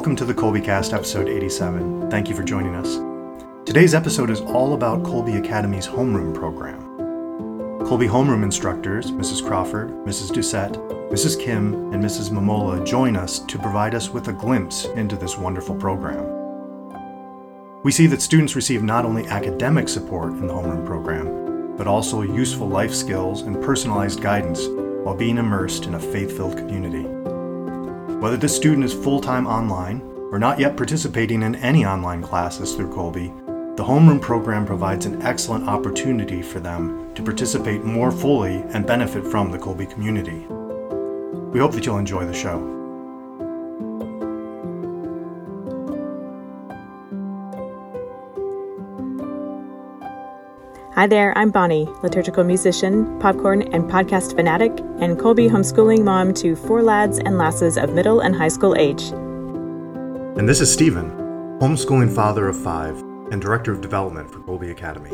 Welcome to the Kolbecast, episode 87. Thank you for joining us. Today's episode is all about Kolbe Academy's homeroom program. Kolbe homeroom instructors, Mrs. Crawford, Mrs. Doucette, Mrs. Kim, and Mrs. Momola join us to provide us with a glimpse into this wonderful program. We see that students receive not only academic support in the homeroom program, but also useful life skills and personalized guidance while being immersed in a faith filled community. Whether the student is full time online or not yet participating in any online classes through Kolbe, the homeroom program provides an excellent opportunity for them to participate more fully and benefit from the Kolbe community. We hope that you'll enjoy the show. Hi there, I'm Bonnie, liturgical musician, popcorn and podcast fanatic, and Kolbe homeschooling mom to four lads and lasses of middle and high school age. And this is Stephen, homeschooling father of five and director of development for Kolbe Academy.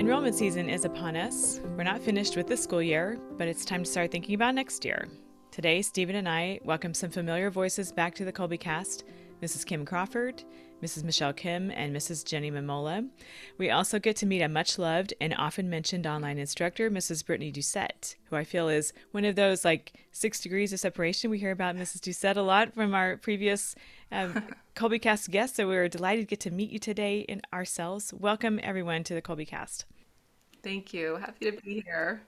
Enrollment season is upon us. We're not finished with the school year, but it's time to start thinking about next year. Today, Stephen and I welcome some familiar voices back to the Kolbe cast Mrs. Kim Crawford, Mrs. Michelle Kim, and Mrs. Jenny Momola. We also get to meet a much loved and often mentioned online instructor, Mrs. Brittany Doucette, who I feel is one of those like six degrees of separation. We hear about Mrs. Doucette a lot from our previous um, Cast guests, so we're delighted to get to meet you today in ourselves. Welcome, everyone, to the Kolbe cast. Thank you. Happy to be here.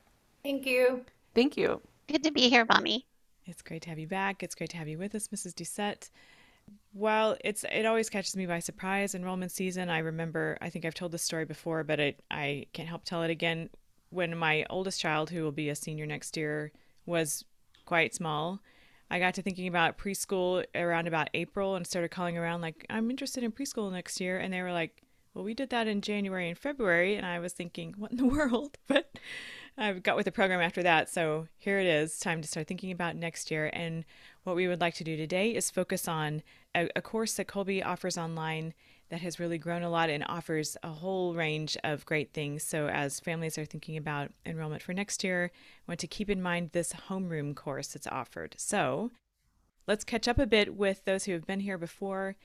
Thank you. Thank you. Good to be here, Bonnie. It's great to have you back. It's great to have you with us, Mrs. Doucette. Well, it's it always catches me by surprise. Enrollment season. I remember. I think I've told this story before, but it, I can't help tell it again. When my oldest child, who will be a senior next year, was quite small, I got to thinking about preschool around about April and started calling around like I'm interested in preschool next year, and they were like, "Well, we did that in January and February," and I was thinking, "What in the world?" But I got with the program after that. So here it is, time to start thinking about next year. And what we would like to do today is focus on a, a course that Kolbe offers online that has really grown a lot and offers a whole range of great things. So, as families are thinking about enrollment for next year, I want to keep in mind this homeroom course that's offered. So, let's catch up a bit with those who have been here before.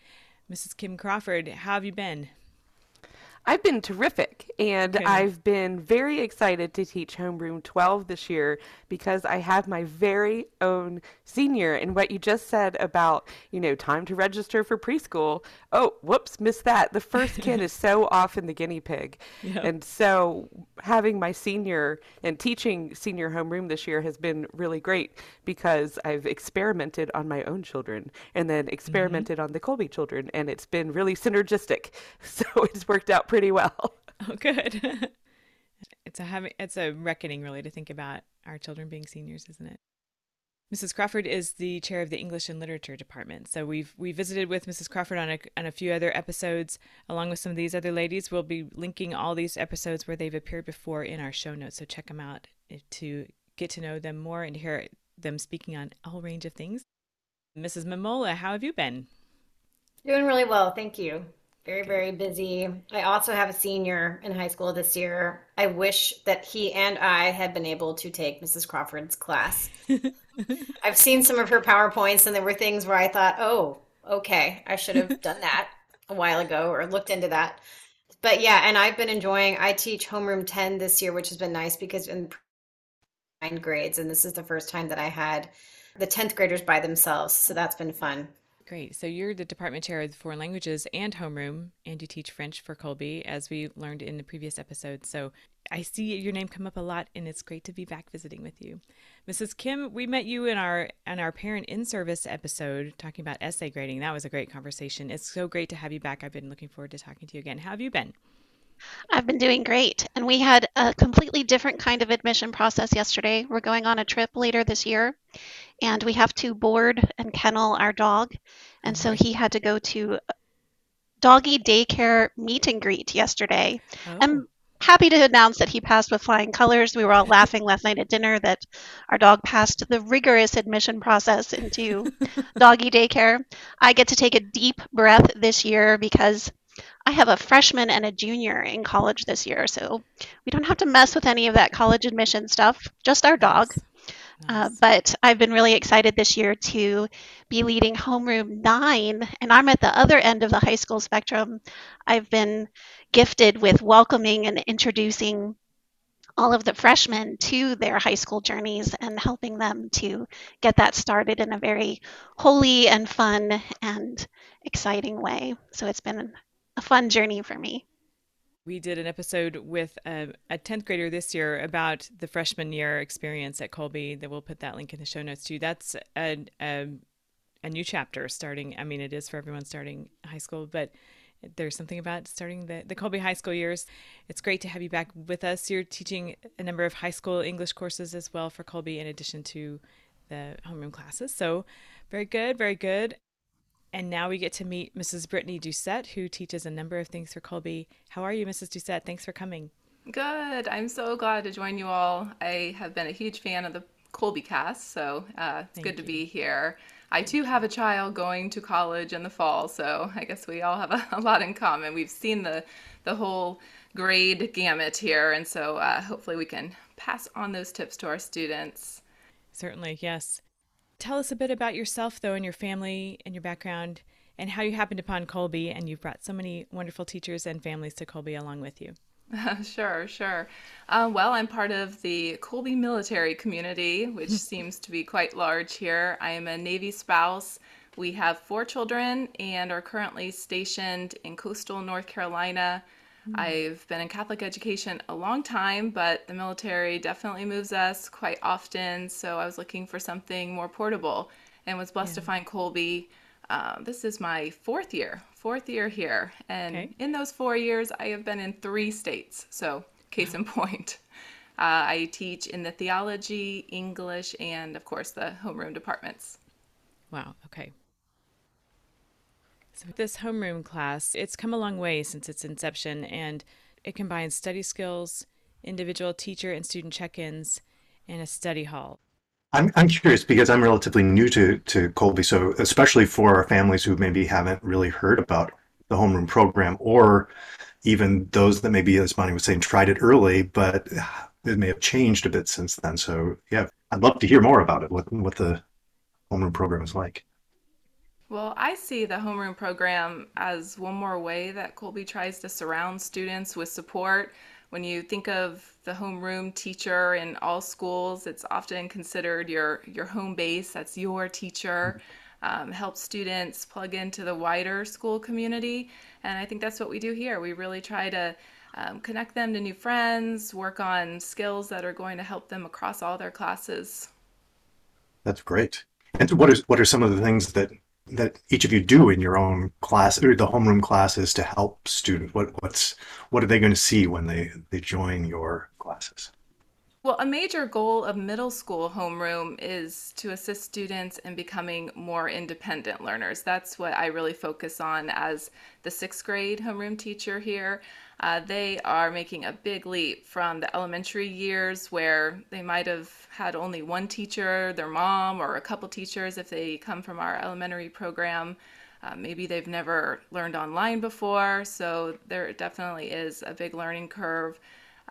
Mrs. Kim Crawford, how have you been? I've been terrific, and okay. I've been very excited to teach Homeroom 12 this year because I have my very own senior. And what you just said about, you know, time to register for preschool. Oh, whoops, missed that. The first kid is so often the guinea pig. Yep. And so having my senior and teaching senior homeroom this year has been really great because I've experimented on my own children and then mm-hmm. experimented mm-hmm. on the Kolbe children, and it's been really synergistic. So it's worked out pretty well. Oh, good. it's a having it's a reckoning really to think about our children being seniors, isn't it? Mrs. Crawford is the chair of the English and Literature Department. So we've we visited with Mrs. Crawford on a, on a few other episodes, along with some of these other ladies. We'll be linking all these episodes where they've appeared before in our show notes. So check them out eh, to get to know them more and hear them speaking on a whole range of things. Mrs. Momola, how have you been? Doing really well, thank you. Very, very busy. I also have a senior in high school this year. I wish that he and I had been able to take Mrs. Crawford's class. I've seen some of her PowerPoints, and there were things where I thought, oh, okay, I should have done that a while ago or looked into that. But yeah, and I've been enjoying, I teach homeroom 10 this year, which has been nice because in nine grades, and this is the first time that I had the 10th graders by themselves. So that's been fun. Great. So you're the department chair of foreign languages and homeroom, and you teach French for Kolbe, as we learned in the previous episode. So I see your name come up a lot, and it's great to be back visiting with you, Mrs. Kim. We met you in our in our parent in service episode talking about essay grading. That was a great conversation. It's so great to have you back. I've been looking forward to talking to you again. How have you been? I've been doing great. And we had a completely different kind of admission process yesterday. We're going on a trip later this year, and we have to board and kennel our dog. And so he had to go to doggy daycare meet and greet yesterday. Oh. I'm happy to announce that he passed with flying colors. We were all laughing last night at dinner that our dog passed the rigorous admission process into doggy daycare. I get to take a deep breath this year because I have a freshman and a junior in college this year, so we don't have to mess with any of that college admission stuff, just our dog. Nice. Uh, nice. Uh, but I've been really excited this year to be leading homeroom nine, and I'm at the other end of the high school spectrum. I've been gifted with welcoming and introducing all of the freshmen to their high school journeys and helping them to get that started in a very holy and fun and exciting way. So it's been a fun journey for me. We did an episode with a, a 10th grader this year about the freshman year experience at Kolbe. That we'll put that link in the show notes too. That's a, a, a new chapter starting. I mean, it is for everyone starting high school, but there's something about starting the, the Kolbe High School years. It's great to have you back with us. You're teaching a number of high school English courses as well for Kolbe, in addition to the homeroom classes. So, very good, very good. And now we get to meet Mrs. Brittany Doucette, who teaches a number of things for Kolbe. How are you, Mrs. Doucette? Thanks for coming. Good. I'm so glad to join you all. I have been a huge fan of the Kolbe cast, so uh, it's Thank good you. to be here. I too have a child going to college in the fall, so I guess we all have a, a lot in common. We've seen the the whole grade gamut here, and so uh, hopefully we can pass on those tips to our students. Certainly, yes. Tell us a bit about yourself, though, and your family and your background, and how you happened upon Kolbe, and you've brought so many wonderful teachers and families to Kolbe along with you. sure, sure. Uh, well, I'm part of the Kolbe military community, which seems to be quite large here. I am a Navy spouse. We have four children and are currently stationed in coastal North Carolina. Mm-hmm. I've been in Catholic education a long time, but the military definitely moves us quite often. So I was looking for something more portable and was blessed yeah. to find Kolbe. Uh, this is my fourth year, fourth year here. And okay. in those four years, I have been in three states. So, case in point, uh, I teach in the theology, English, and of course the homeroom departments. Wow. Okay. This homeroom class, it's come a long way since its inception, and it combines study skills, individual teacher and student check ins, and a study hall. I'm, I'm curious because I'm relatively new to, to Kolbe. So, especially for our families who maybe haven't really heard about the homeroom program, or even those that maybe, as Bonnie was saying, tried it early, but it may have changed a bit since then. So, yeah, I'd love to hear more about it, what, what the homeroom program is like. Well, I see the homeroom program as one more way that Kolbe tries to surround students with support when you think of the homeroom teacher in all schools, it's often considered your your home base. That's your teacher. Um, help students plug into the wider school community, and I think that's what we do here. We really try to um, connect them to new friends, work on skills that are going to help them across all their classes. That's great. And what is what are some of the things that that each of you do in your own class or the homeroom classes to help students? What what's what are they going to see when they they join your classes? Well, a major goal of middle school homeroom is to assist students in becoming more independent learners. That's what I really focus on as the sixth grade homeroom teacher here. Uh, they are making a big leap from the elementary years where they might have had only one teacher, their mom, or a couple teachers if they come from our elementary program. Uh, maybe they've never learned online before, so there definitely is a big learning curve.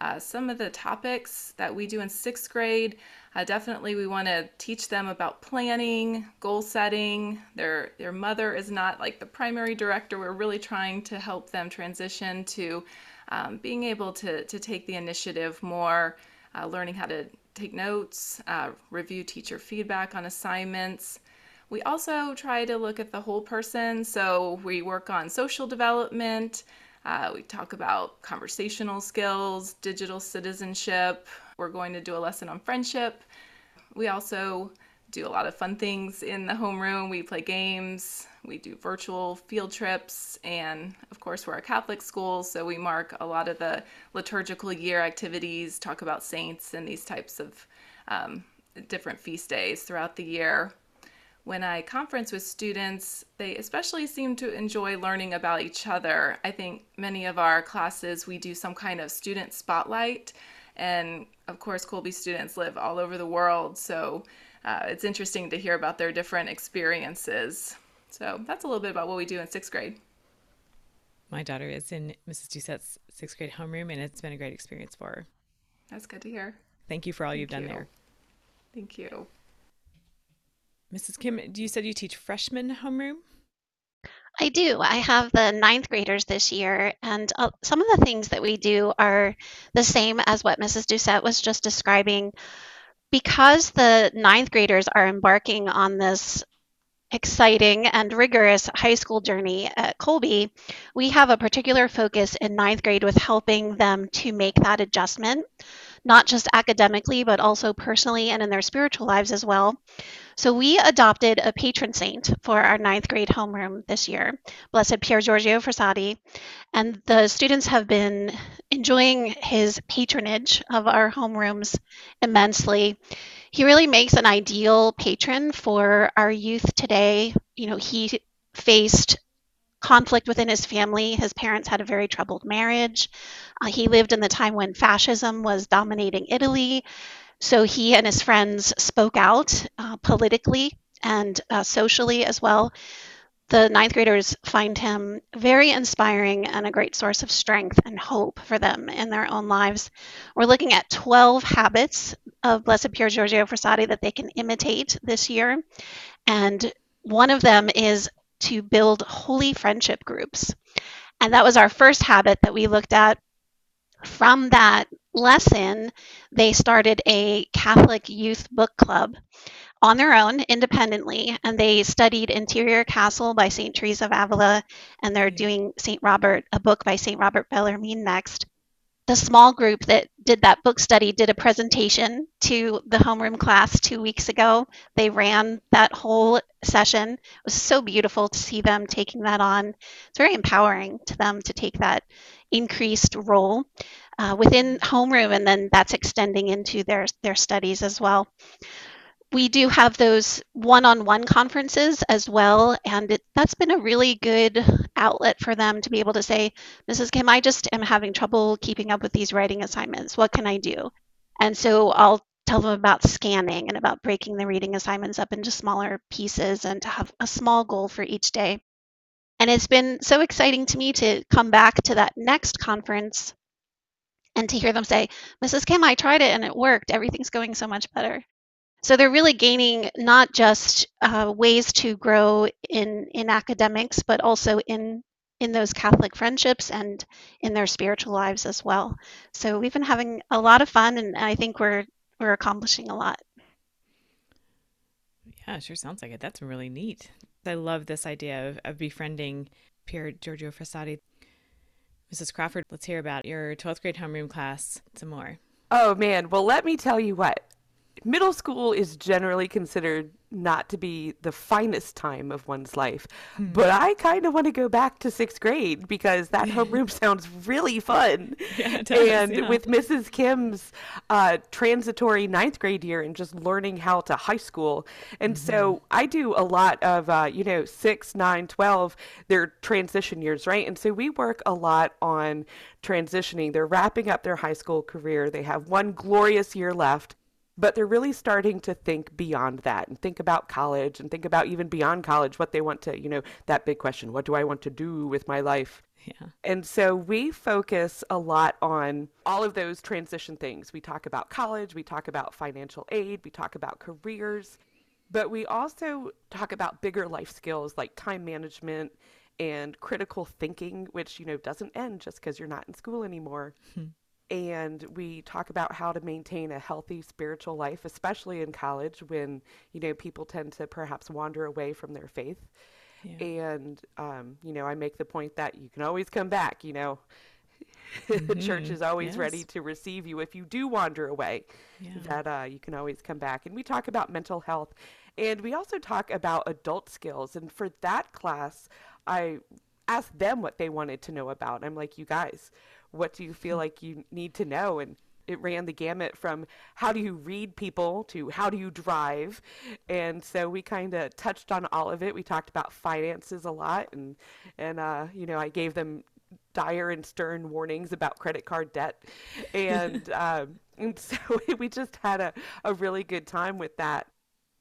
Uh, some of the topics that we do in sixth grade, uh, definitely we want to teach them about planning, goal setting. Their their mother is not like the primary director. We're really trying to help them transition to um, being able to to take the initiative more, uh, learning how to take notes, uh, review teacher feedback on assignments. We also try to look at the whole person. So we work on social development. Uh, we talk about conversational skills, digital citizenship. We're going to do a lesson on friendship. We also do a lot of fun things in the homeroom. We play games, we do virtual field trips, and of course, we're a Catholic school, so we mark a lot of the liturgical year activities, talk about saints and these types of um, different feast days throughout the year when I conference with students, they especially seem to enjoy learning about each other. I think many of our classes, we do some kind of student spotlight. And of course, Kolbe students live all over the world. So uh, it's interesting to hear about their different experiences. So that's a little bit about what we do in sixth grade. My daughter is in Mrs. Doucette's sixth grade homeroom, and it's been a great experience for her. That's good to hear. Thank you for all Thank you've done there. Thank you. Mrs. Kim, do you said you teach freshman homeroom? I do. I have the ninth graders this year, and uh, some of the things that we do are the same as what Mrs. Doucette was just describing. Because the ninth graders are embarking on this exciting and rigorous high school journey at Kolbe, we have a particular focus in ninth grade with helping them to make that adjustment, not just academically, but also personally and in their spiritual lives as well. So we adopted a patron saint for our ninth grade homeroom this year, Blessed Pier Giorgio Frassati. And the students have been enjoying his patronage of our homerooms immensely. He really makes an ideal patron for our youth today. You know, he faced conflict within his family. His parents had a very troubled marriage. Uh, he lived in the time when fascism was dominating Italy. So he and his friends spoke out uh, politically and uh, socially as well. The ninth graders find him very inspiring and a great source of strength and hope for them in their own lives. We're looking at 12 habits of Blessed Pier Giorgio Frassati that they can imitate this year. And one of them is to build holy friendship groups. And that was our first habit that we looked at. From that lesson, they started a Catholic youth book club on their own independently and they studied interior castle by st teresa of avila and they're mm. doing st robert a book by st robert bellarmine next the small group that did that book study did a presentation to the homeroom class two weeks ago. They ran that whole session. It was so beautiful to see them taking that on. It's very empowering to them to take that increased role uh, within homeroom and then that's extending into their their studies as well we do have those one-on-one conferences as well and it, that's been a really good outlet for them to be able to say mrs kim i just am having trouble keeping up with these writing assignments. What can i do? And so i'll tell them about scanning and about breaking the reading assignments up into smaller pieces and to have a small goal for each day. And it's been so exciting to me to come back to that next conference and to hear them say mrs kim i tried it and it worked. Everything's going so much better so they're really gaining not just uh, ways to grow in in academics, but also in in those Catholic friendships and in their spiritual lives as well. So we've been having a lot of fun, and I think we're we're accomplishing a lot. Yeah, sure sounds like it. That's really neat. I love this idea of, of befriending Pier Giorgio Frassati. Mrs. Crawford, let's hear about your 12th grade homeroom class some more. Oh man, well let me tell you what middle school is generally considered not to be the finest time of one's life. Hmm. But I kind of want to go back to sixth grade because that homeroom sounds really fun. Yeah, does, and yeah. with Mrs. Kim's uh, transitory ninth grade year and just learning how to high school. And mm-hmm. so I do a lot of, uh, you know, six, nine, 12, they're transition years, right? And so we work a lot on transitioning. They're wrapping up their high school career. They have one glorious year left but they're really starting to think beyond that and think about college and think about even beyond college what they want to you know that big question what do i want to do with my life yeah. And so we focus a lot on all of those transition things. We talk about college, we talk about financial aid, we talk about careers, but we also talk about bigger life skills like time management and critical thinking, which, you know, doesn't end just because you're not in school anymore. Hmm and we talk about how to maintain a healthy spiritual life especially in college when you know people tend to perhaps wander away from their faith yeah. and um, you know i make the point that you can always come back you know mm-hmm. the church is always yes. ready to receive you if you do wander away yeah. that uh, you can always come back and we talk about mental health and we also talk about adult skills and for that class i asked them what they wanted to know about i'm like you guys what do you feel like you need to know? And it ran the gamut from how do you read people to how do you drive. And so we kind of touched on all of it. We talked about finances a lot and and uh, you know i gave them dire and stern warnings about credit card debt. And um, and so we just had a, a really good time with that.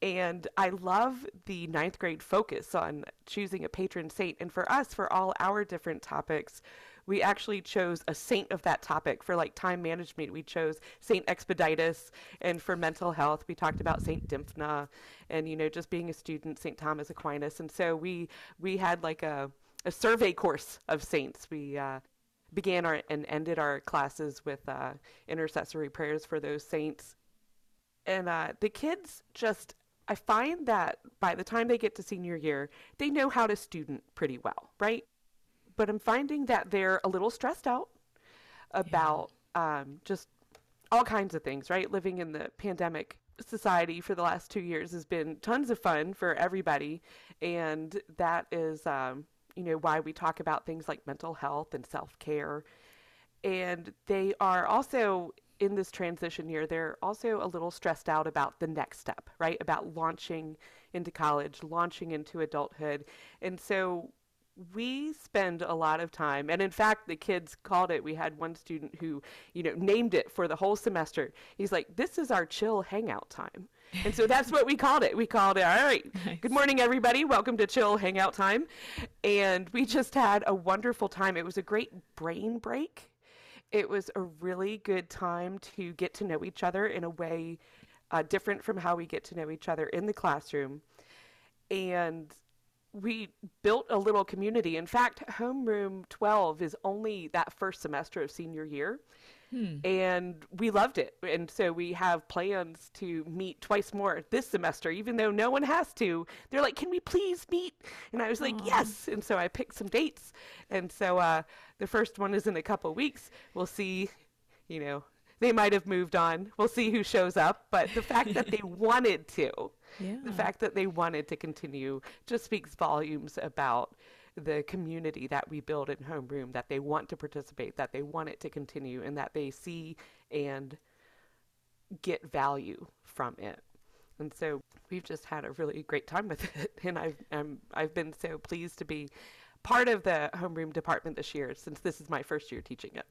And I love the ninth grade focus on choosing a patron saint. And for us, for all our different topics, we actually chose a saint of that topic. For like time management, we chose Saint Expeditus. And for mental health, we talked about Saint Dymphna and, you know, just being a student, Saint Thomas Aquinas. And so we, we had like a, a survey course of saints. We, uh, began our and ended our classes with uh, intercessory prayers for those saints. And uh, the kids just I find that by the time they get to senior year, they know how to student pretty well, right? But I'm finding that they're a little stressed out about yeah. um, just all kinds of things, right? Living in the pandemic society for the last two years has been tons of fun for everybody. And that is, um, you know, why we talk about things like mental health and self care. And they are also in this transition year, they're also a little stressed out about the next step, right? About launching into college, launching into adulthood. And so we spend a lot of time and in fact the kids called it we had one student who you know named it for the whole semester. He's like this is our chill hangout time. And so that's what we called it. We called it all right nice. good morning everybody. Welcome to chill hangout time. And we just had a wonderful time. It was a great brain break. It was a really good time to get to know each other in a way uh, different from how we get to know each other in the classroom. And we built a little community. In fact, Homeroom 12 is only that first semester of senior year. Hmm. And we loved it. And so we have plans to meet twice more this semester, even though no one has to. They're like, can we please meet? And I was like, Aww. yes. And so I picked some dates. And so uh, the first one is in a couple weeks. We'll see, you know, they might have moved on. We'll see who shows up. But the fact that they wanted to, yeah. the fact that they wanted to continue just speaks volumes about the community that we build in homeroom that they want to participate that they want it to continue and that they see and get value from it and so we've just had a really great time with it and i've I'm, i've been so pleased to be part of the homeroom department this year since this is my first year teaching it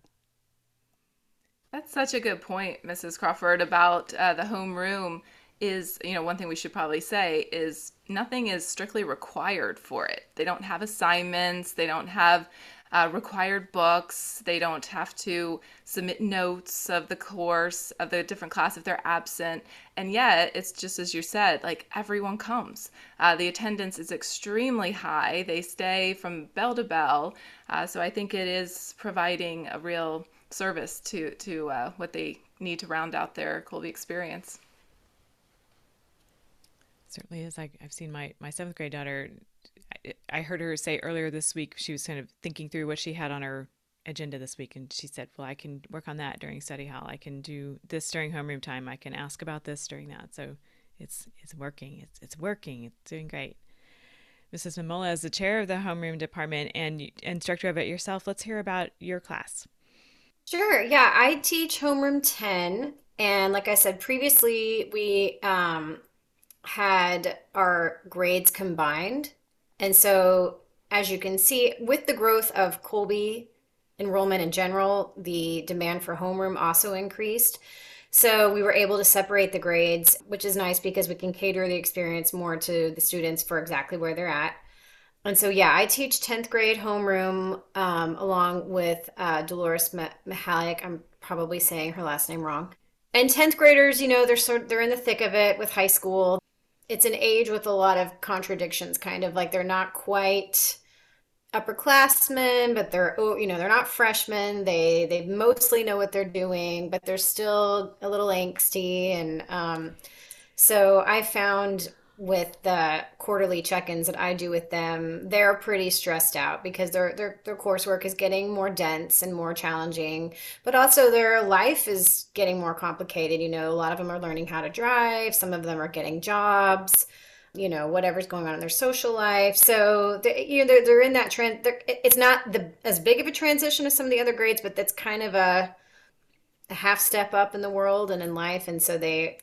that's such a good point mrs crawford about uh, the homeroom is, you know, one thing we should probably say is nothing is strictly required for it. They don't have assignments, they don't have uh, required books, they don't have to submit notes of the course, of the different class if they're absent. And yet, it's just as you said, like everyone comes. Uh, the attendance is extremely high, they stay from bell to bell. Uh, so I think it is providing a real service to, to uh, what they need to round out their Kolbe experience certainly is. I, I've seen my, my seventh grade daughter. I, I heard her say earlier this week, she was kind of thinking through what she had on her agenda this week. And she said, well, I can work on that during study hall. I can do this during homeroom time. I can ask about this during that. So it's, it's working. It's, it's working. It's doing great. Mrs. Mamola is the chair of the homeroom department and instructor of it yourself. Let's hear about your class. Sure. Yeah, I teach homeroom 10. And like I said previously, we um, had our grades combined. And so, as you can see, with the growth of Kolbe enrollment in general, the demand for homeroom also increased. So we were able to separate the grades, which is nice because we can cater the experience more to the students for exactly where they're at. And so, yeah, I teach 10th grade homeroom um, along with uh, Dolores Mahalik. I'm probably saying her last name wrong. And 10th graders, you know, they're sort they're in the thick of it with high school it's an age with a lot of contradictions kind of like they're not quite upperclassmen but they're oh, you know they're not freshmen they they mostly know what they're doing but they're still a little angsty and um, so i found with the quarterly check-ins that I do with them, they're pretty stressed out because their their their coursework is getting more dense and more challenging, but also their life is getting more complicated. You know, a lot of them are learning how to drive, some of them are getting jobs, you know, whatever's going on in their social life. So, they, you know, they're, they're in that trend. It's not the as big of a transition as some of the other grades, but that's kind of a a half step up in the world and in life, and so they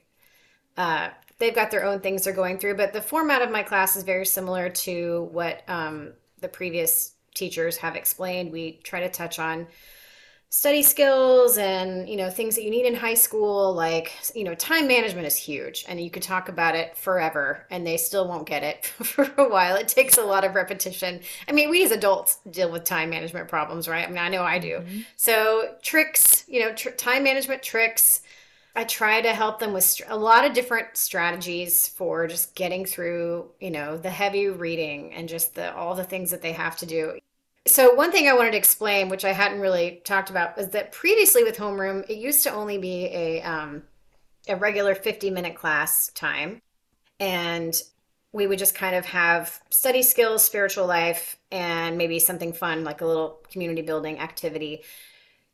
uh, they've got their own things they're going through. But the format of my class is very similar to what um, the previous teachers have explained. We try to touch on study skills and you know things that you need in high school like you know time management is huge and you could talk about it forever and they still won't get it for a while it takes a lot of repetition i mean we as adults deal with time management problems right i mean i know i do mm-hmm. so tricks you know tr- time management tricks i try to help them with a lot of different strategies for just getting through you know the heavy reading and just the all the things that they have to do so one thing I wanted to explain, which I hadn't really talked about, is that previously with homeroom, it used to only be a um, a regular 50 minute class time, and we would just kind of have study skills, spiritual life, and maybe something fun like a little community building activity.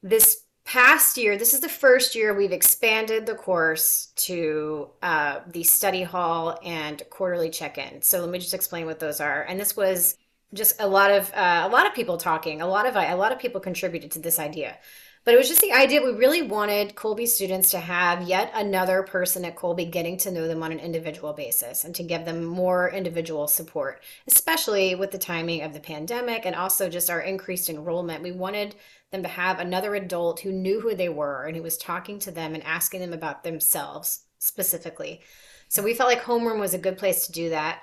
This past year, this is the first year we've expanded the course to uh, the study hall and quarterly check in. So let me just explain what those are. And this was just a lot of uh, a lot of people talking. A lot of a lot of people contributed to this idea. But it was just the idea we really wanted Kolbe students to have yet another person at Kolbe getting to know them on an individual basis and to give them more individual support, especially with the timing of the pandemic and also just our increased enrollment. We wanted them to have another adult who knew who they were and who was talking to them and asking them about themselves specifically. So we felt like homeroom was a good place to do that.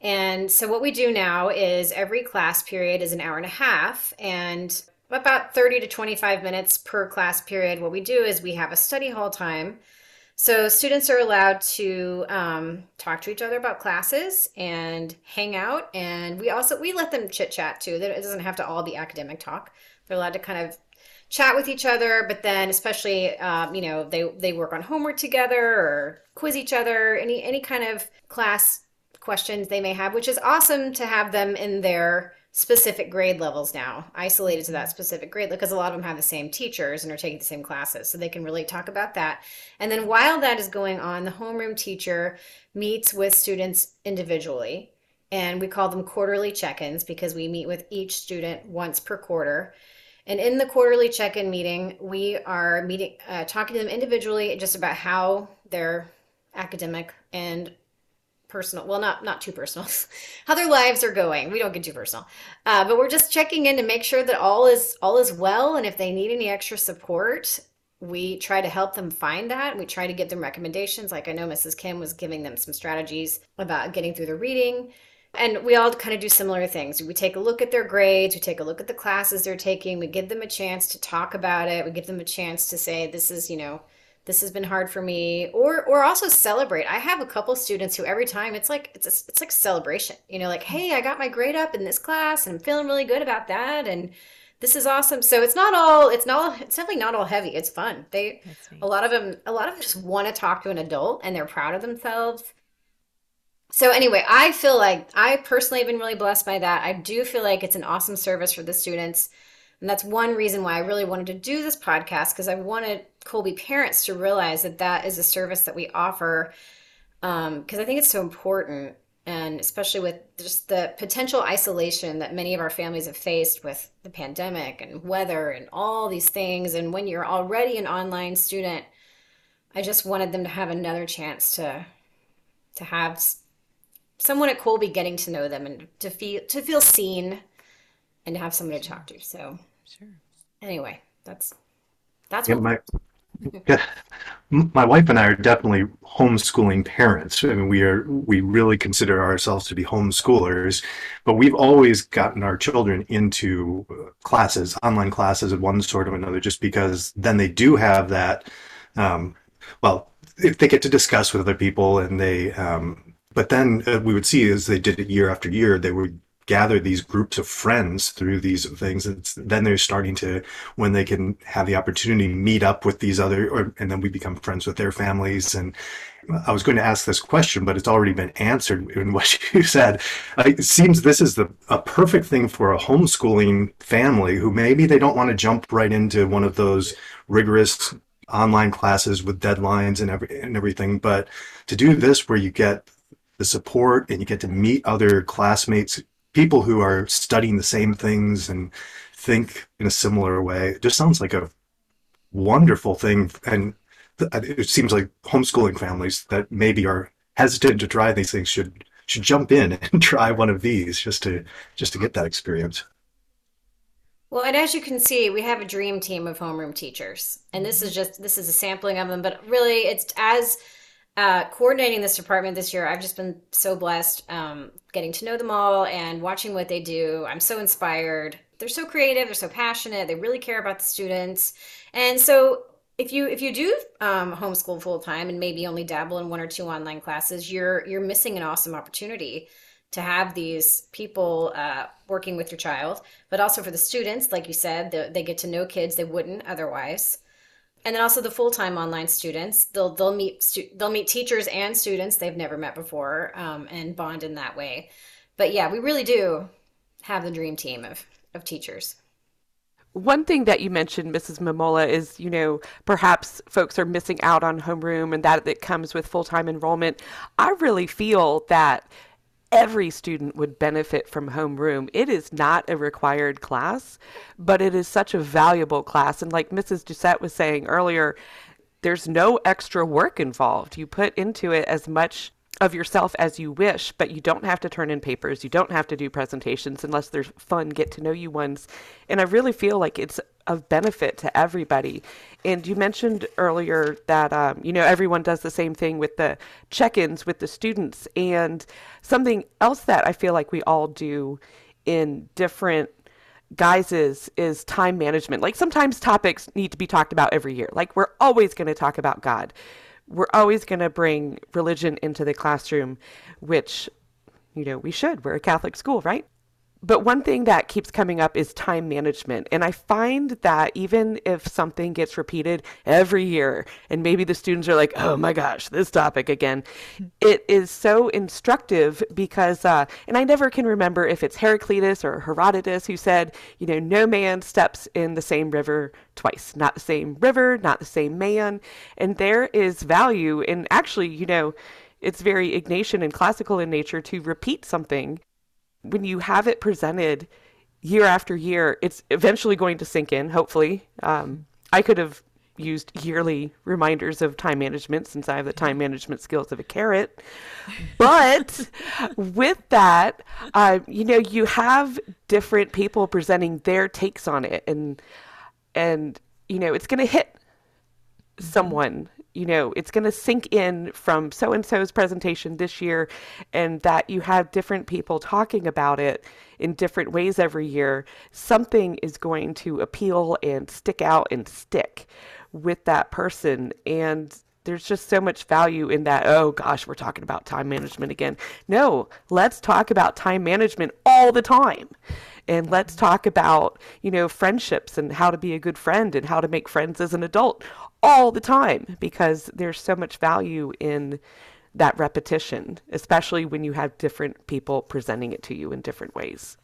And so what we do now is every class period is an hour and a half and about 30 to 25 minutes per class period. What we do is we have a study hall time. So students are allowed to um, talk to each other about classes and hang out. And we also, we let them chit chat too. It doesn't have to all be academic talk. They're allowed to kind of chat with each other, but then especially, um, you know, they, they work on homework together or quiz each other, any, any kind of class questions they may have, which is awesome to have them in their specific grade levels now, isolated to that specific grade, because a lot of them have the same teachers and are taking the same classes. So they can really talk about that. And then while that is going on, the homeroom teacher meets with students individually. And we call them quarterly check ins because we meet with each student once per quarter. And in the quarterly check in meeting, we are meeting, uh, talking to them individually just about how their academic and personal well not not too personal how their lives are going. We don't get too personal. Uh, but we're just checking in to make sure that all is all is well and if they need any extra support we try to help them find that. We try to give them recommendations. Like i know mrs kim was giving them some strategies about getting through the reading and we all kind of do similar things. We take a look at their grades we take a look at the classes they're taking we give them a chance to talk about it we give them a chance to say this is you know this has been hard for me or or also celebrate. I have a couple students who every time it's like it's a, it's like celebration you know like hey i got my grade up in this class and i'm feeling really good about that and this is awesome. So it's not all it's not it's definitely not all heavy it's fun. They a lot of them a lot of them just want to talk to an adult and they're proud of themselves so anyway i feel like i personally have been really blessed by that i do feel like it's an awesome service for the students and that's one reason why I really wanted to do this podcast because I wanted Kolbe parents to realize that that is a service that we offer because um, I think it's so important. And especially with just the potential isolation that many of our families have faced with the pandemic and weather and all these things. And when you're already an online student, I just wanted them to have another chance to to have someone at Kolbe getting to know them and to feel to feel seen and to have somebody to talk to. So sure. Anyway, that's that's yeah, what my my wife and I are definitely homeschooling parents. I mean, we are we really consider ourselves to be homeschoolers, but we've always gotten our children into uh, classes, online classes of one sort or another, just because then they do have that. Um, well, if they get to discuss with other people, and they, um, but then uh, we would see as they did it year after year, they would gather these groups of friends through these things. It's, then they're starting to, when they can have the opportunity, meet up with these other, or, and then we become friends with their families. And I was going to ask this question, but it's already been answered in what you said. It seems this is the a perfect thing for a homeschooling family who maybe they don't want to jump right into one of those rigorous online classes with deadlines and every and everything, but to do this where you get the support and you get to meet other classmates people who are studying the same things and think in a similar way. It just sounds like a wonderful thing. And it seems like homeschooling families that maybe are hesitant to try these things should should jump in and try one of these just to just to get that experience. Well, and as you can see, we have a dream team of homeroom teachers. And this is just this is a sampling of them, but really it's as uh, coordinating this department this year, I've just been so blessed um, getting to know them all and watching what they do. I'm so inspired. They're so creative. They're so passionate. They really care about the students. And so, if you if you do um, homeschool full time and maybe only dabble in one or two online classes, you're you're missing an awesome opportunity to have these people uh, working with your child, but also for the students, like you said, they, they get to know kids they wouldn't otherwise. And then also the full-time online students, they'll they'll meet stu- they'll meet teachers and students they've never met before, um, and bond in that way. But yeah, we really do have the dream team of of teachers. One thing that you mentioned, Mrs. Mamola, is you know perhaps folks are missing out on homeroom and that it comes with full time enrollment. I really feel that every student would benefit from homeroom. It is not a required class, but it is such a valuable class. And like Mrs. Doucette was saying earlier, there's no extra work involved. You put into it as much of yourself as you wish, but you don't have to turn in papers. You don't have to do presentations unless there's fun get to know you ones. And I really feel like it's of benefit to everybody. And you mentioned earlier that um, you know everyone does the same thing with the check-ins with the students, and something else that I feel like we all do in different guises is time management. Like sometimes topics need to be talked about every year. Like we're always going to talk about God we're always going to bring religion into the classroom, which, you know, we should. We're a Catholic school, right? But one thing that keeps coming up is time management. And I find that even if something gets repeated every year, and maybe the students are like, oh my gosh, this topic again, it is so instructive because, uh, and I never can remember if it's Heraclitus or Herodotus who said, you know, no man steps in the same river twice, not the same river, not the same man. And there is value in actually, you know, it's very Ignatian and classical in nature to repeat something when you have it presented year after year, it's eventually going to sink in, hopefully. Um, I could have used yearly reminders of time management since I have the time management skills of a carrot. But with that, uh, you know, you have different people presenting their takes on it, and and you know, it's going to hit someone you know, it's going to sink in from so and so's presentation this year, and that you have different people talking about it in different ways every year, something is going to appeal and stick out and stick with that person. And there's just so much value in that. Oh gosh, we're talking about time management again. No, let's talk about time management all the time. And let's talk about, you know, friendships and how to be a good friend and how to make friends as an adult all the time because there's so much value in that repetition, especially when you have different people presenting it to you in different ways.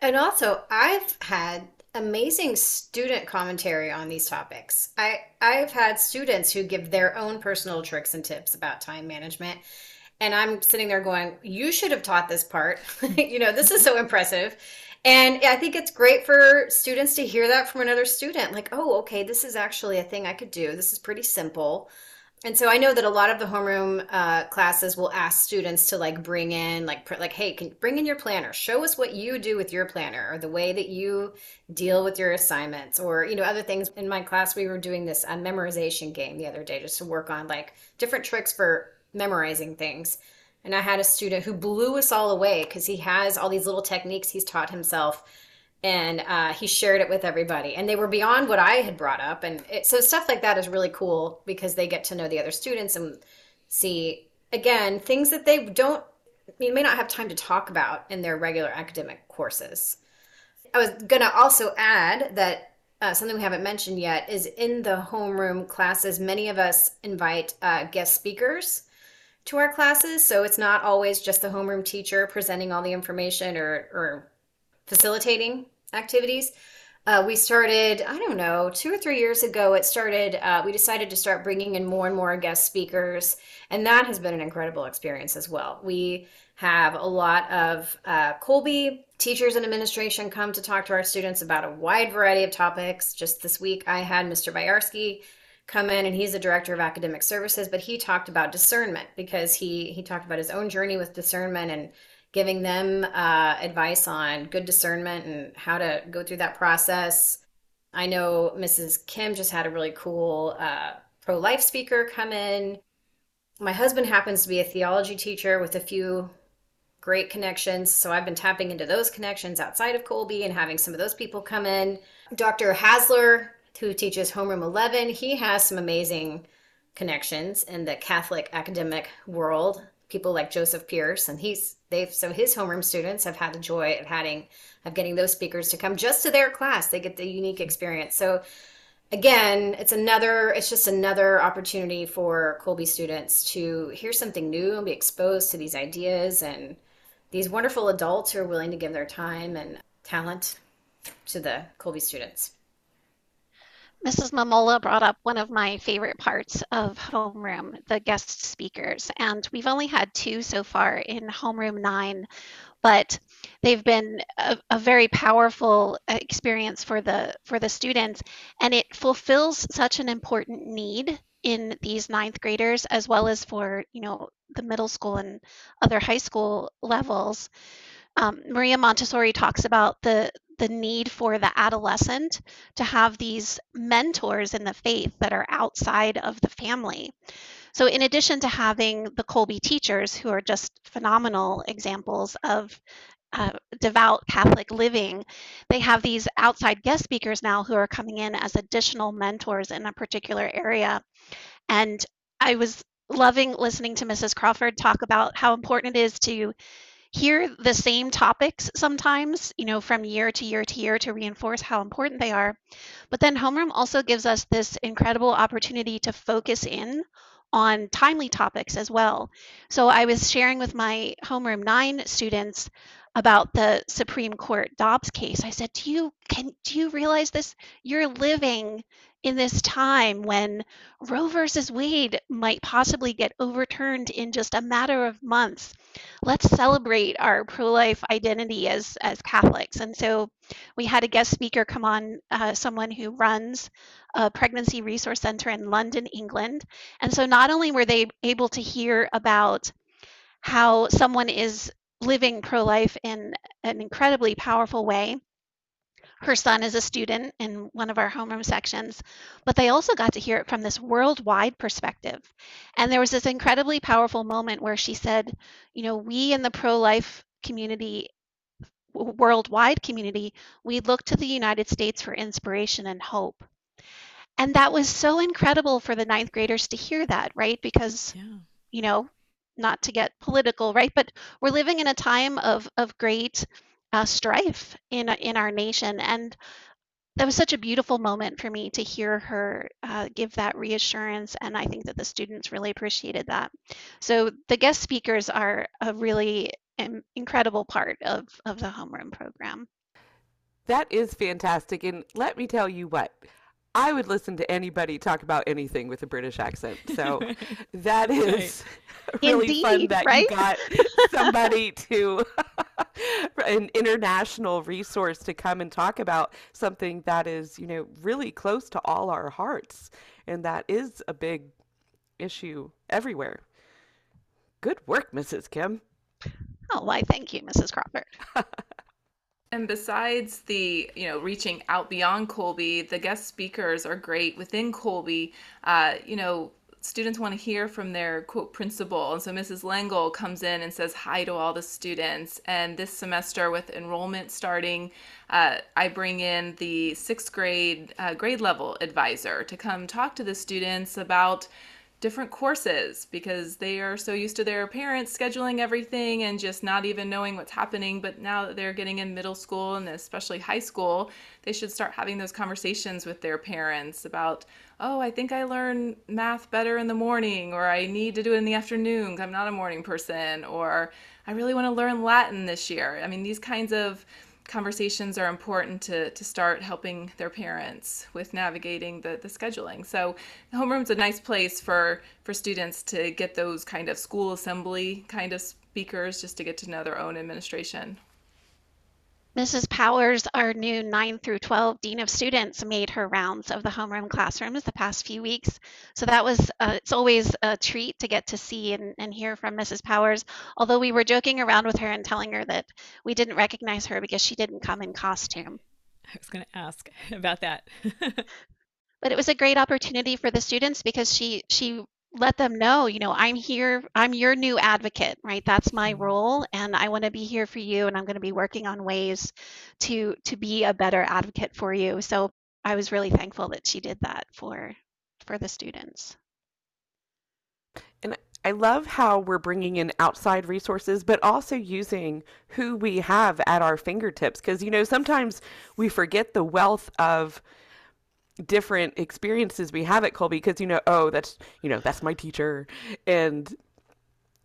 And also, I've had amazing student commentary on these topics. I I've had students who give their own personal tricks and tips about time management. And I'm sitting there going, "You should have taught this part." you know, this is so impressive. And I think it's great for students to hear that from another student like, oh, okay, this is actually a thing I could do. This is pretty simple. And so I know that a lot of the homeroom uh, classes will ask students to like bring in like like hey, can bring in your planner. Show us what you do with your planner or the way that you deal with your assignments or you know other things. In my class, we were doing this memorization game the other day just to work on like different tricks for memorizing things. And I had a student who blew us all away because he has all these little techniques he's taught himself. And uh, he shared it with everybody. And they were beyond what i had brought up. And it, so stuff like that is really cool because they get to know the other students and see again things that they don't you may not have time to talk about in their regular academic courses. I was going to also add that uh, something we haven't mentioned yet is in the homeroom classes many of us invite uh, guest speakers to our classes. So it's not always just the homeroom teacher presenting all the information or, or facilitating activities. Uh, we started, I don't know, two or three years ago, it started, uh, we decided to start bringing in more and more guest speakers. And that has been an incredible experience as well. We have a lot of uh, Kolbe teachers and administration come to talk to our students about a wide variety of topics. Just this week, I had Mr. Bayarski come in and he's the director of academic services but he talked about discernment because he he talked about his own journey with discernment and giving them uh, advice on good discernment and how to go through that process. I know Mrs. Kim just had a really cool uh, pro life speaker come in. My husband happens to be a theology teacher with a few great connections. So I've been tapping into those connections outside of Kolbe and having some of those people come in. Dr. Hasler, who teaches Homeroom 11, he has some amazing connections in the Catholic academic world. People like Joseph Pearce, and he's they've so his homeroom students have had the joy of having of getting those speakers to come just to their class. They get the unique experience. So again, it's another it's just another opportunity for Kolbe students to hear something new and be exposed to these ideas and these wonderful adults who are willing to give their time and talent to the Kolbe students. Mrs. Mamola brought up one of my favorite parts of homeroom, the guest speakers. And we've only had two so far in homeroom nine, but they've been a, a, very powerful experience for the for the students and it fulfills such an important need in these ninth graders as well as for you know the middle school and other high school levels um, maria montessori talks about the the need for the adolescent to have these mentors in the faith that are outside of the family. So, in addition to having the Kolbe teachers, who are just phenomenal examples of uh, devout Catholic living, they have these outside guest speakers now who are coming in as additional mentors in a particular area. And I was loving listening to Mrs. Crawford talk about how important it is to hear the same topics sometimes, you know, from year to year to year to reinforce how important they are. But then homeroom also gives us this incredible opportunity to focus in on timely topics as well. So I was sharing with my homeroom 9 students about the Supreme Court Dobbs case. I said, "Do you can do you realize this? You're living in this time when Roe versus Wade might possibly get overturned in just a matter of months. Let's celebrate our pro life identity as, as Catholics. And so we had a guest speaker come on, uh, someone who runs a pregnancy resource center in London, England. And so not only were they able to hear about how someone is living pro life in an incredibly powerful way her son is a student in one of our homeroom sections, but they also got to hear it from this worldwide perspective. And there was this incredibly powerful moment where she said, you know, we in the pro life community, worldwide community, we look to the United States for inspiration and hope. And that was so incredible for the ninth graders to hear that, right? Because, yeah. you know, not to get political, right? But we're living in a time of, of great uh, strife in in our nation, and that was such a beautiful moment for me to hear her uh, give that reassurance, and I think that the students really appreciated that. So the guest speakers are a really incredible part of of the homeroom program. That is fantastic, and let me tell you what. I would listen to anybody talk about anything with a British accent. So that is right. really Indeed, fun that right? you got somebody to an international resource to come and talk about something that is, you know, really close to all our hearts. And that is a big issue everywhere. Good work, Mrs. Kim. Oh, why, thank you, Mrs. Crawford. And besides the, you know, reaching out beyond Kolbe, the guest speakers are great within Kolbe. Uh, you know, students want to hear from their quote principal. And so Mrs. Langle comes in and says hi to all the students. And this semester, with enrollment starting, uh, I bring in the sixth grade uh, grade level advisor to come talk to the students about different courses because they are so used to their parents scheduling everything and just not even knowing what's happening. But now that they're getting in middle school and especially high school, they should start having those conversations with their parents about, oh, I think I learn math better in the morning, or I need to do it in the afternoon I'm not a morning person, or I really want to learn Latin this year. I mean, these kinds of conversations are important to, to start helping their parents with navigating the, the scheduling. So the homeroom's a nice place for, for students to get those kind of school assembly kind of speakers just to get to know their own administration. Mrs. Powers, our new 9 through 12 Dean of Students, made her rounds of the homeroom classrooms the past few weeks. So that was, uh, it's always a treat to get to see and, and hear from Mrs. Powers. Although we were joking around with her and telling her that we didn't recognize her because she didn't come in costume. I was going to ask about that. but it was a great opportunity for the students because she she let them know, you know, I'm here, I'm your new advocate, right? That's my mm-hmm. role and I want to be here for you and I'm going to be working on ways to to be a better advocate for you. So I was really thankful that she did that for for the students. And I love how we're bringing in outside resources, but also using who we have at our fingertips. Because, you know, sometimes we forget the wealth of different experiences we have at Colby because you know, oh, that's you know, that's my teacher, and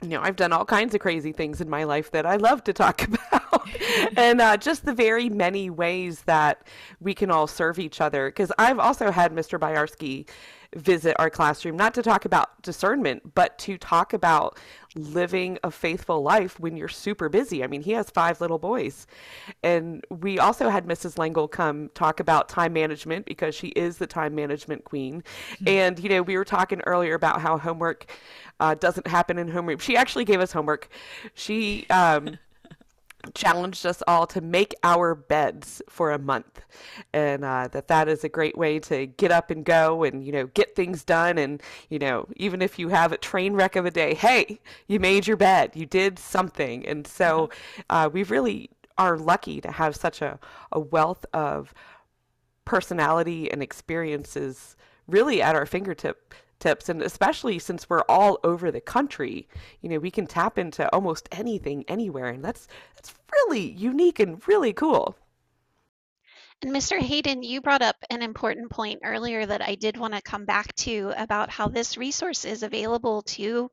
you know, I've done all kinds of crazy things in my life that I love to talk about, and uh, just the very many ways that we can all serve each other. Because I've also had Mr. Byarski visit our classroom, not to talk about discernment, but to talk about living a faithful life when you're super busy. I mean, he has five little boys. And we also had Mrs. Langle come talk about time management because she is the time management queen. Mm-hmm. And, you know, we were talking earlier about how homework uh, doesn't happen in homeroom. She actually gave us homework. She, um, challenged us all to make our beds for a month. And uh, that that is a great way to get up and go and you know get things done. And you know even if you have a train wreck of a day hey you made your bed you did something. And so uh, we really are lucky to have such a, a wealth of personality and experiences really at our fingertip tips and especially since we're all over the country you know we can tap into almost anything anywhere and that's that's really unique and really cool and Mr. Hayden, you brought up an important point earlier that I did want to come back to about how this resource is available to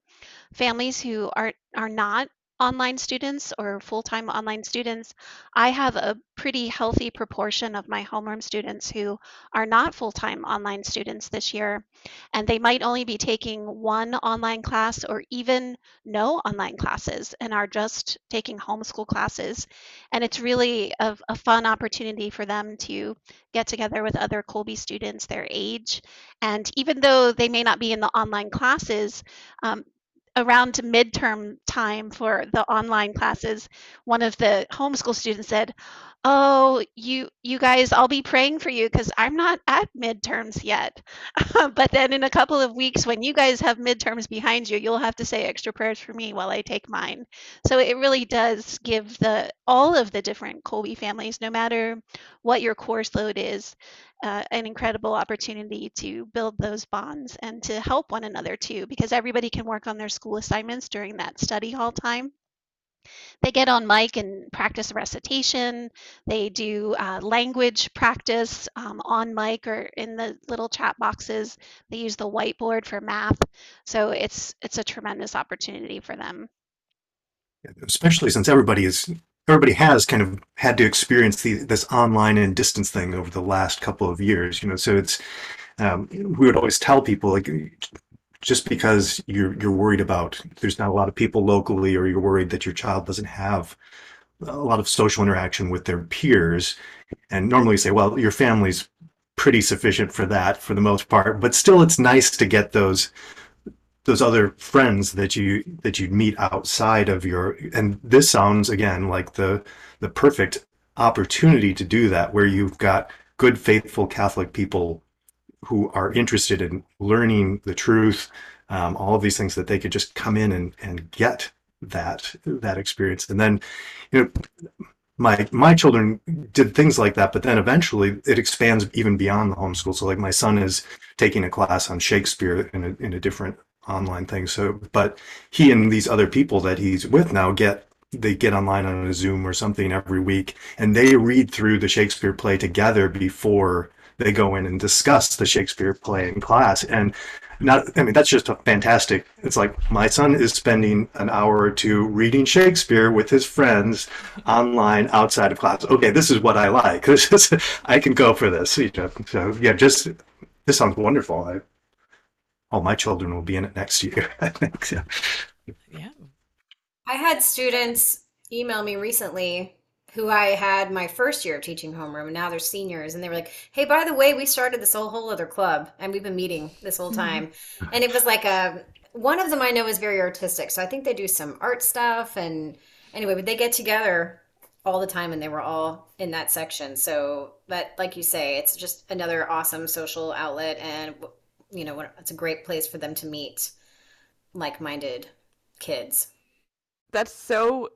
families who are are not online students or full-time online students, I have a pretty healthy proportion of my homeroom students who are not full-time online students this year. And they might only be taking one online class or even no online classes and are just taking homeschool classes. And it's really a, a fun opportunity for them to get together with other Kolbe students their age. And even though they may not be in the online classes, um, around midterm time for the online classes, one of the homeschool students said, "Oh, you you guys, I'll be praying for you because I'm not at midterms yet. but then in a couple of weeks, when you guys have midterms behind you, you'll have to say extra prayers for me while I take mine." So it really does give the all of the different Kolbe families, no matter what your course load is, uh, an incredible opportunity to build those bonds and to help one another too, because everybody can work on their school assignments during that study hall time. They get on mic and practice recitation. They do uh, language practice um, on mic or in the little chat boxes. They use the whiteboard for math. So it's it's a tremendous opportunity for them. Especially since everybody is everybody has kind of had to experience the, this online and distance thing over the last couple of years. You know, so it's um, we would always tell people like just because you're you're worried about there's not a lot of people locally or you're worried that your child doesn't have a lot of social interaction with their peers. And normally say well your family's pretty sufficient for that for the most part but still it's nice to get those those other friends that you that you meet outside of your and this sounds again like the the perfect opportunity to do that where you've got good faithful catholic people who are interested in learning the truth, um, all of these things that they could just come in and, and get that that experience. And then, you know, my my children did things like that, but then eventually it expands even beyond the homeschool. So like my son is taking a class on Shakespeare in a, in a different online thing. So, but he and these other people that he's with now get they get online on a Zoom or something every week, and they read through the Shakespeare play together before they go in and discuss the Shakespeare play in class. And not, I mean, that's just a fantastic. It's like my son is spending an hour or two reading Shakespeare with his friends online outside of class. Okay, this is what I like. This is, I can go for this. You know, so yeah, just this sounds wonderful. I, all my children will be in it next year. I think. So. Yeah. I had students email me recently who I had my first year of teaching homeroom, and now they're seniors, and they were like, "Hey, by the way, we started this whole whole other club, and we've been meeting this whole mm-hmm. time." Mm-hmm. And it was like a one of them I know is very artistic, so I think they do some art stuff. And anyway, but they get together all the time, and they were all in that section. So that, like you say, it's just another awesome social outlet, and you know, it's a great place for them to meet like-minded kids. That's so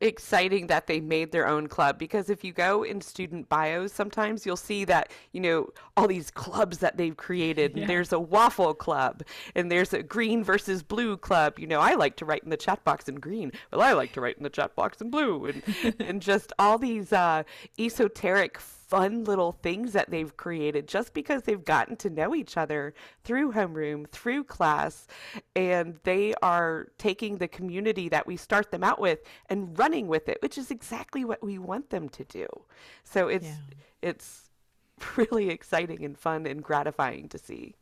exciting that they made their own club because if you go in student bios sometimes you'll see that you know all these clubs that they've created yeah. there's a waffle club and there's a green versus blue club you know i like to write in the chat box in green well i like to write in the chat box in blue and and just all these uh, esoteric fun little things that they've created just because they've gotten to know each other through homeroom, through class, and they are taking the community that we start them out with and running with it, which is exactly what we want them to do. So it's yeah. it's really exciting and fun and gratifying to see.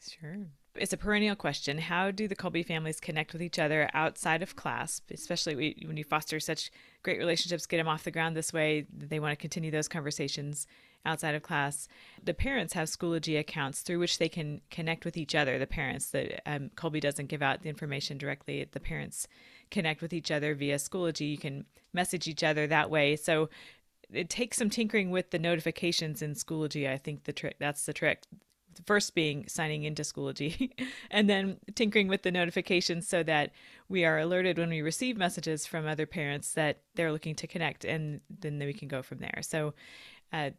Sure it's a perennial question. How do the Kolbe families connect with each other outside of class, especially when you foster such great relationships, get them off the ground this way? They want to continue those conversations outside of class. The parents have Schoology accounts through which they can connect with each other. The parents, the um, Kolbe doesn't give out the information directly. The parents connect with each other via Schoology. You can message each other that way. So it takes some tinkering with the notifications in Schoology. I think the trick that's the trick first being signing into Schoology and then tinkering with the notifications so that we are alerted when we receive messages from other parents that they're looking to connect and then we can go from there. So uh,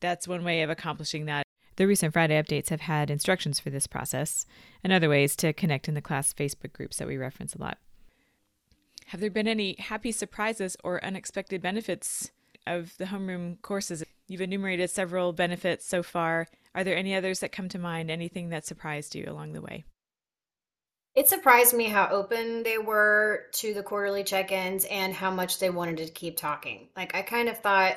that's one way of accomplishing that. The recent Friday updates have had instructions for this process and other ways to connect in the class Facebook groups that we reference a lot. Have there been any happy surprises or unexpected benefits of the homeroom courses? You've enumerated several benefits so far. Are there any others that come to mind? Anything that surprised you along the way? It surprised me how open they were to the quarterly check ins and how much they wanted to keep talking. Like, I kind of thought,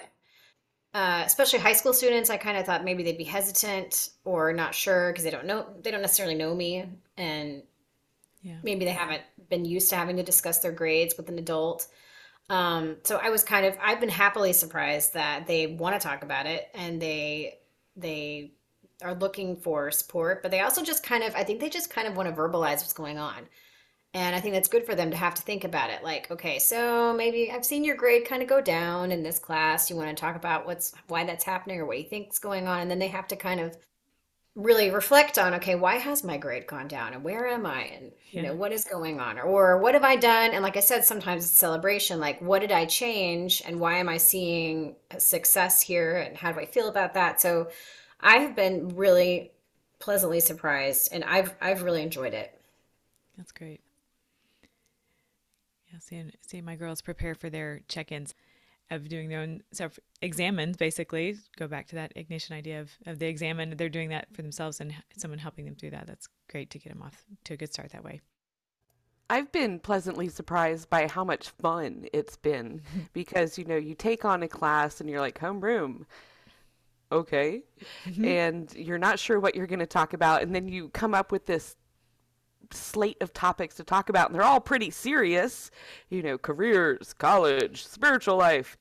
uh, especially high school students, I kind of thought maybe they'd be hesitant or not sure because they don't know, they don't necessarily know me. And yeah. maybe they haven't been used to having to discuss their grades with an adult. Um, so I was kind of, I've been happily surprised that they want to talk about it and they, they are looking for support, but they also just kind of, I think they just kind of want to verbalize what's going on. And I think that's good for them to have to think about it. Like, okay, so maybe I've seen your grade kind of go down in this class. You want to talk about what's why that's happening or what you think's going on, and then they have to kind of really reflect on, okay, why has my grade gone down, and where am I, and you yeah. know what is going on, or, or what have I done? And like I said, sometimes it's celebration. Like, what did I change, and why am I seeing success here, and how do I feel about that? So I have been really pleasantly surprised, and I've I've really enjoyed it. That's great. Yeah, seeing seeing my girls prepare for their check-ins of doing their own self examens, basically go back to that Ignatian idea of, of the examen. They're doing that for themselves and someone helping them through that. That's great to get them off to a good start that way. I've been pleasantly surprised by how much fun it's been because you know you take on a class and you're like homeroom okay. Mm-hmm. and you're not sure what you're going to talk about and then you come up with this slate of topics to talk about and they're all pretty serious. You know careers college spiritual life.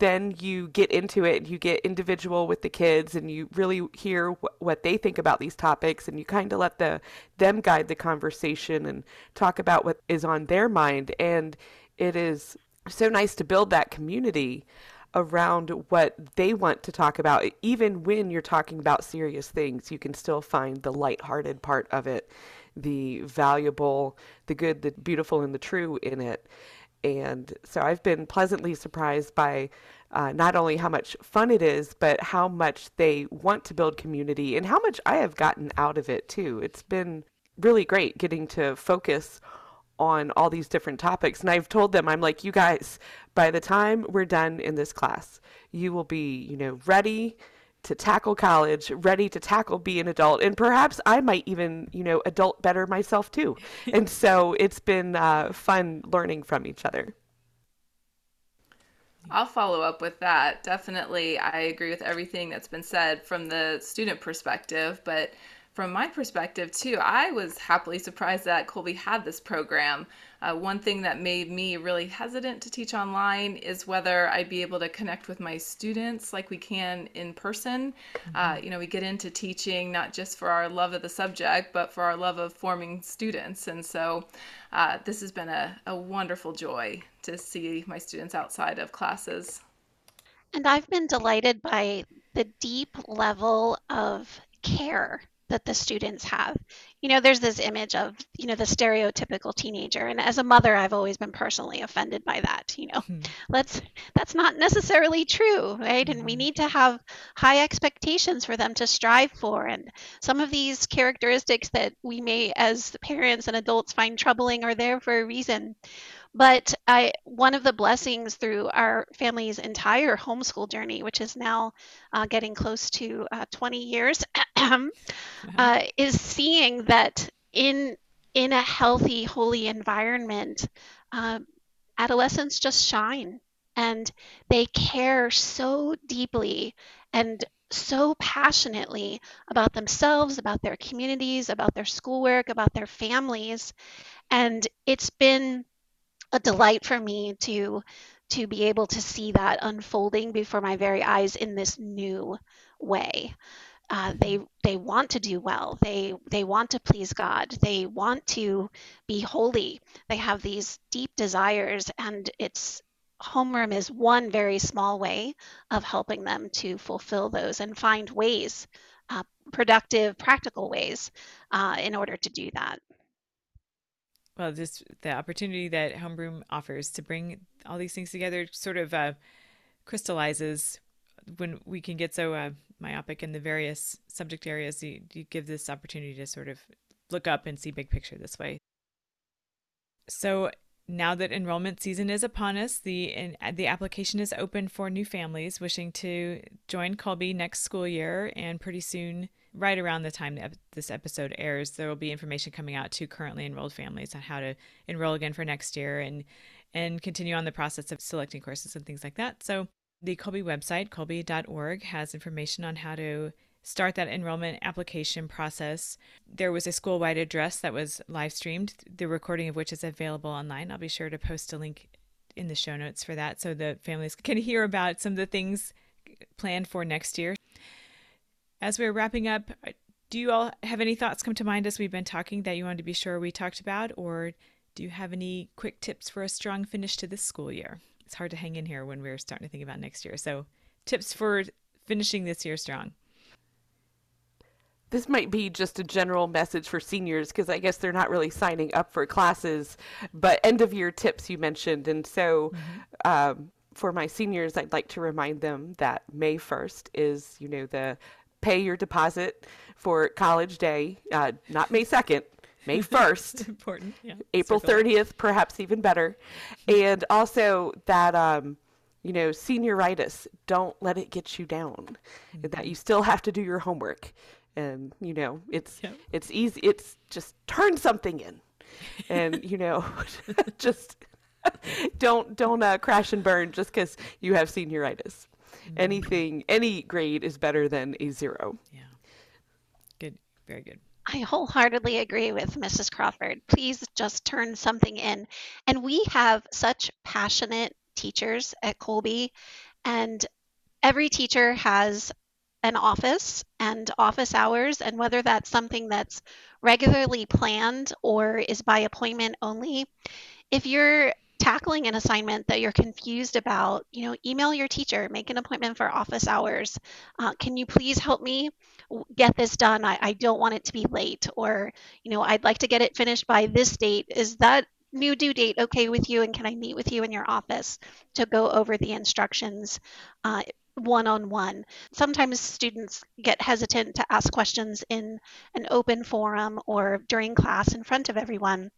Then you get into it and you get individual with the kids and you really hear wh- what they think about these topics and you kind of let the them guide the conversation and talk about what is on their mind. And it is so nice to build that community around what they want to talk about. Even when you're talking about serious things, you can still find the lighthearted part of it, the valuable, the good, the beautiful, and the true in it. And so I've been pleasantly surprised by uh, not only how much fun it is, but how much they want to build community and how much I have gotten out of it too. It's been really great getting to focus on all these different topics. And I've told them, I'm like, you guys, by the time we're done in this class, you will be, you know, ready to tackle college, ready to tackle be an adult, and perhaps I might even, you know, adult better myself too. and so it's been uh, fun learning from each other. I'll follow up with that. Definitely, I agree with everything that's been said from the student perspective, but from my perspective too, I was happily surprised that Kolbe had this program. Uh, one thing that made me really hesitant to teach online is whether I'd be able to connect with my students like we can in person. Mm-hmm. Uh, you know, we get into teaching not just for our love of the subject, but for our love of forming students. And so uh, this has been a, a wonderful joy to see my students outside of classes. And I've been delighted by the deep level of care that the students have. You know, there's this image of, you know, the stereotypical teenager. And as a mother, I've always been personally offended by that. You know, mm-hmm. let's, that's not necessarily true, right? Mm-hmm. And we mm-hmm. need to have high expectations for them to strive for. And some of these characteristics that we may, as parents and adults, find troubling are there for a reason. But I, one of the blessings through our family's entire homeschool journey, which is now uh, getting close to uh, 20 years, uh, is seeing that in in a healthy, holy environment, uh, adolescents just shine and they care so deeply and so passionately about themselves, about their communities, about their schoolwork, about their families. And it's been a delight for me to to be able to see that unfolding before my very eyes in this new way. Uh, they they want to do well. They they want to please God. They want to be holy. They have these deep desires, and it's homeroom is one very small way of helping them to fulfill those and find ways, uh, productive, practical ways, uh, in order to do that well, just the opportunity that Homeroom offers to bring all these things together sort of uh, crystallizes when we can get so uh, myopic in the various subject areas. You, you give this opportunity to sort of look up and see big picture this way. So now that enrollment season is upon us, the the application is open for new families wishing to join Kolbe next school year, and pretty soon right around the time this episode airs, there will be information coming out to currently enrolled families on how to enroll again for next year and and continue on the process of selecting courses and things like that. So the Kolbe website, kolbe.org, has information on how to start that enrollment application process. There was a school-wide address that was live streamed, the recording of which is available online. I'll be sure to post a link in the show notes for that so the families can hear about some of the things planned for next year as we're wrapping up, do you all have any thoughts come to mind as we've been talking that you wanted to be sure we talked about, or do you have any quick tips for a strong finish to this school year? It's hard to hang in here when we're starting to think about next year. So, tips for finishing this year strong. This might be just a general message for seniors because I guess they're not really signing up for classes, but end of year tips you mentioned. And so, mm-hmm. um, for my seniors, I'd like to remind them that May 1st is, you know, the pay your deposit for college day, uh, not May 2nd, May 1st. Important. Yeah. April Circle. 30th, perhaps even better. And also that, um, you know, senioritis, don't let it get you down. Mm-hmm. That you still have to do your homework. And, you know, it's yep. it's easy. It's just turn something in. And, you know, just don't don't uh, crash and burn just because you have senioritis. Mm-hmm. Anything, any grade is better than a zero. Yeah. Good. Very good. I wholeheartedly agree with Mrs. Crawford. Please just turn something in. And we have such passionate teachers at Kolbe, and every teacher has an office and office hours, and whether that's something that's regularly planned or is by appointment only. If you're tackling an assignment that you're confused about, you know, email your teacher, make an appointment for office hours. Uh, can you please help me get this done? I, I don't want it to be late, or, you know, I'd like to get it finished by this date. Is that new due date okay with you? And can I meet with you in your office to go over the instructions? Uh, one on one. Sometimes students get hesitant to ask questions in an open forum or during class in front of everyone.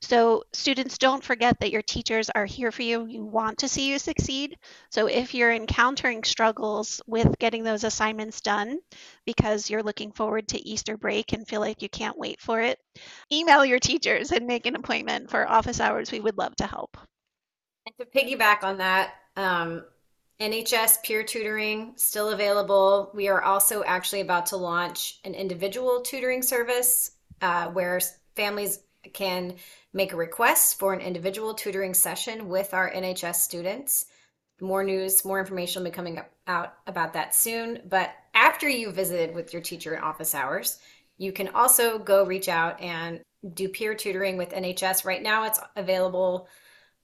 So, students, don't forget that your teachers are here for you. You want to see you succeed. So, if you're encountering struggles with getting those assignments done because you're looking forward to Easter break and feel like you can't wait for it, email your teachers and make an appointment for office hours. We would love to help. And to piggyback on that, um, NHS peer tutoring still available. We are also actually about to launch an individual tutoring service uh, where families can make a request for an individual tutoring session with our NHS students. More news, more information will be coming out about that soon. But after you visited with your teacher in office hours, you can also go reach out and do peer tutoring with NHS. Right now, it's available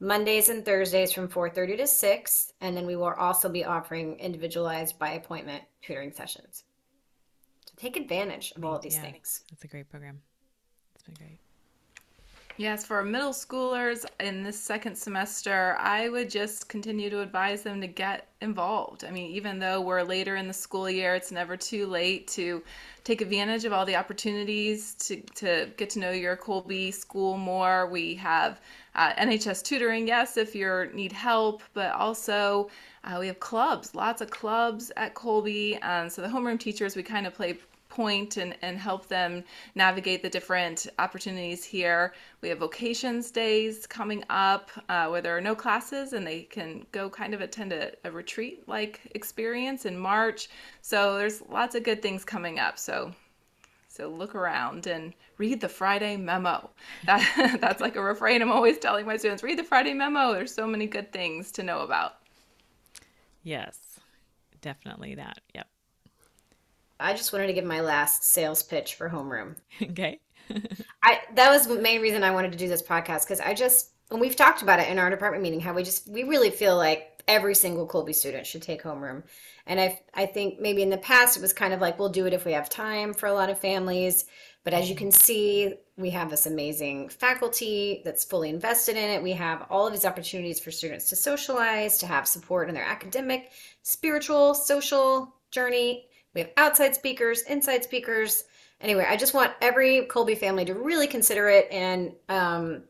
Mondays and Thursdays from 4:30 to 6, and then we will also be offering individualized by appointment tutoring sessions. So take advantage of all of these yeah, things. That's a great program. It's been great. Yes, for middle schoolers in this second semester, I would just continue to advise them to get involved. I mean, even though we're later in the school year, it's never too late to take advantage of all the opportunities to, to get to know your Kolbe school more. We have uh, NHS tutoring, yes, if you need help, but also uh, we have clubs, lots of clubs at Kolbe. Um, so the homeroom teachers, we kind of play point and, and help them navigate the different opportunities here. We have vocations days coming up uh, where there are no classes and they can go kind of attend a, a retreat like experience in March. So there's lots of good things coming up. So so look around and read the Friday memo. That that's like a refrain I'm always telling my students, read the Friday memo. There's so many good things to know about. Yes. Definitely that. Yep. I just wanted to give my last sales pitch for homeroom. Okay. I that was the main reason I wanted to do this podcast because I just and we've talked about it in our department meeting how we just we really feel like every single Kolbe student should take homeroom. And I I think maybe in the past it was kind of like we'll do it if we have time for a lot of families. But as you can see, we have this amazing faculty that's fully invested in it. We have all of these opportunities for students to socialize, to have support in their academic, spiritual, social journey we have outside speakers, inside speakers. Anyway, I just want every Kolbe family to really consider it. And um,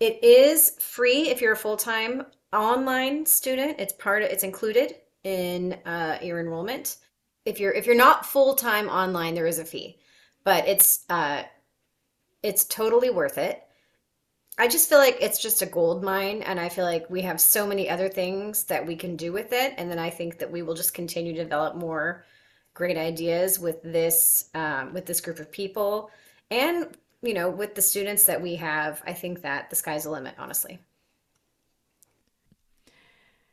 it is free if you're a full time online student. It's part of, it's included in uh, your enrollment. If you're if you're not full time online, there is a fee, but it's uh, it's totally worth it. I just feel like it's just a gold mine, and I feel like we have so many other things that we can do with it. And then I think that we will just continue to develop more great ideas with this um, with this group of people. And you know with the students that we have i think that the sky's the limit honestly.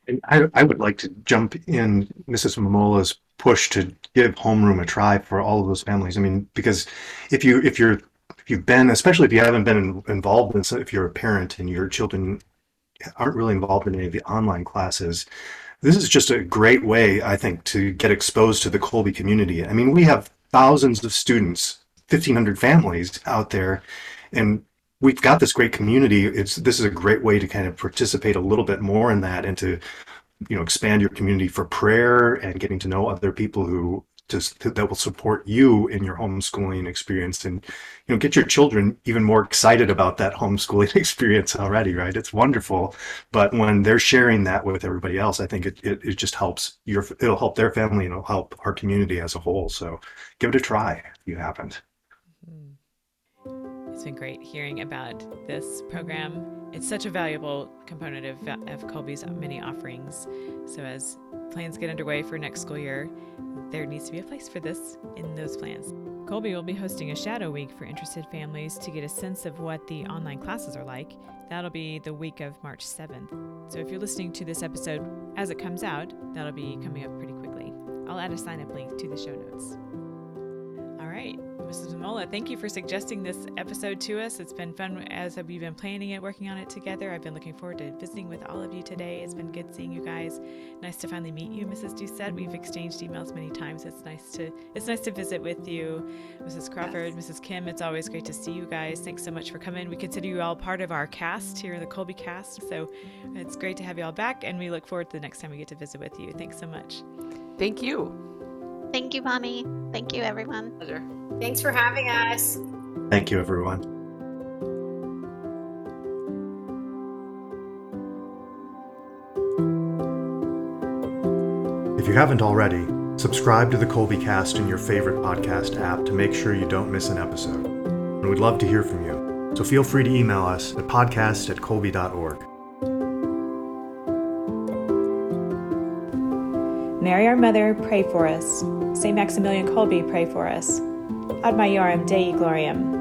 And I, I would like to jump in mrs mamola's push to give homeroom a try for all of those families. I mean because if you if you're if you've been especially if you haven't been involved in if you're a parent and your children aren't really involved in any of the online classes this is just a great way, I think, to get exposed to the Kolbe community. I mean, we have thousands of students, 1,500 families out there, and we've got this great community. It's this is a great way to kind of participate a little bit more in that and to, you know, expand your community for prayer and getting to know other people who just that will support you in your homeschooling experience and you know get your children even more excited about that homeschooling experience already right? It's wonderful. But when they're sharing that with everybody else i think it, it, it just helps your it'll help their family and it'll help our community as a whole. So give it a try if you haven't mm-hmm. It's been great hearing about this program it's such a valuable component of, of kolbe's many offerings so as plans get underway for next school year, there needs to be a place for this in those plans. Kolbe will be hosting a shadow week for interested families to get a sense of what the online classes are like. That'll be the week of March 7th. So if you're listening to this episode as it comes out, that'll be coming up pretty quickly. I'll add a sign up link to the show notes. All right. Mrs. Mamola, thank you for suggesting this episode to us. It's been fun as we've been planning it, working on it together. I've been looking forward to visiting with all of you today. It's been good seeing you guys. Nice to finally meet you, Mrs. Doucette. We've exchanged emails many times. It's nice to it's nice to visit with you, Mrs. Crawford, yes. Mrs. Kim. It's always great to see you guys. Thanks so much for coming. We consider you all part of our cast here, in the Kolbe cast. So it's great to have you all back, and we look forward to the next time we get to visit with you. Thanks so much. Thank you. Thank you, Mommy. Thank you, everyone. Pleasure. Thanks for having us. Thank you, everyone. If you haven't already, subscribe to the Kolbe Cast in your favorite podcast app to make sure you don't miss an episode. And we'd love to hear from you, so feel free to email us at podcast at kolbe.org. Mary, our Mother, pray for us. St. Maximilian Kolbe, pray for us. Ad Maiorem Dei Gloriam.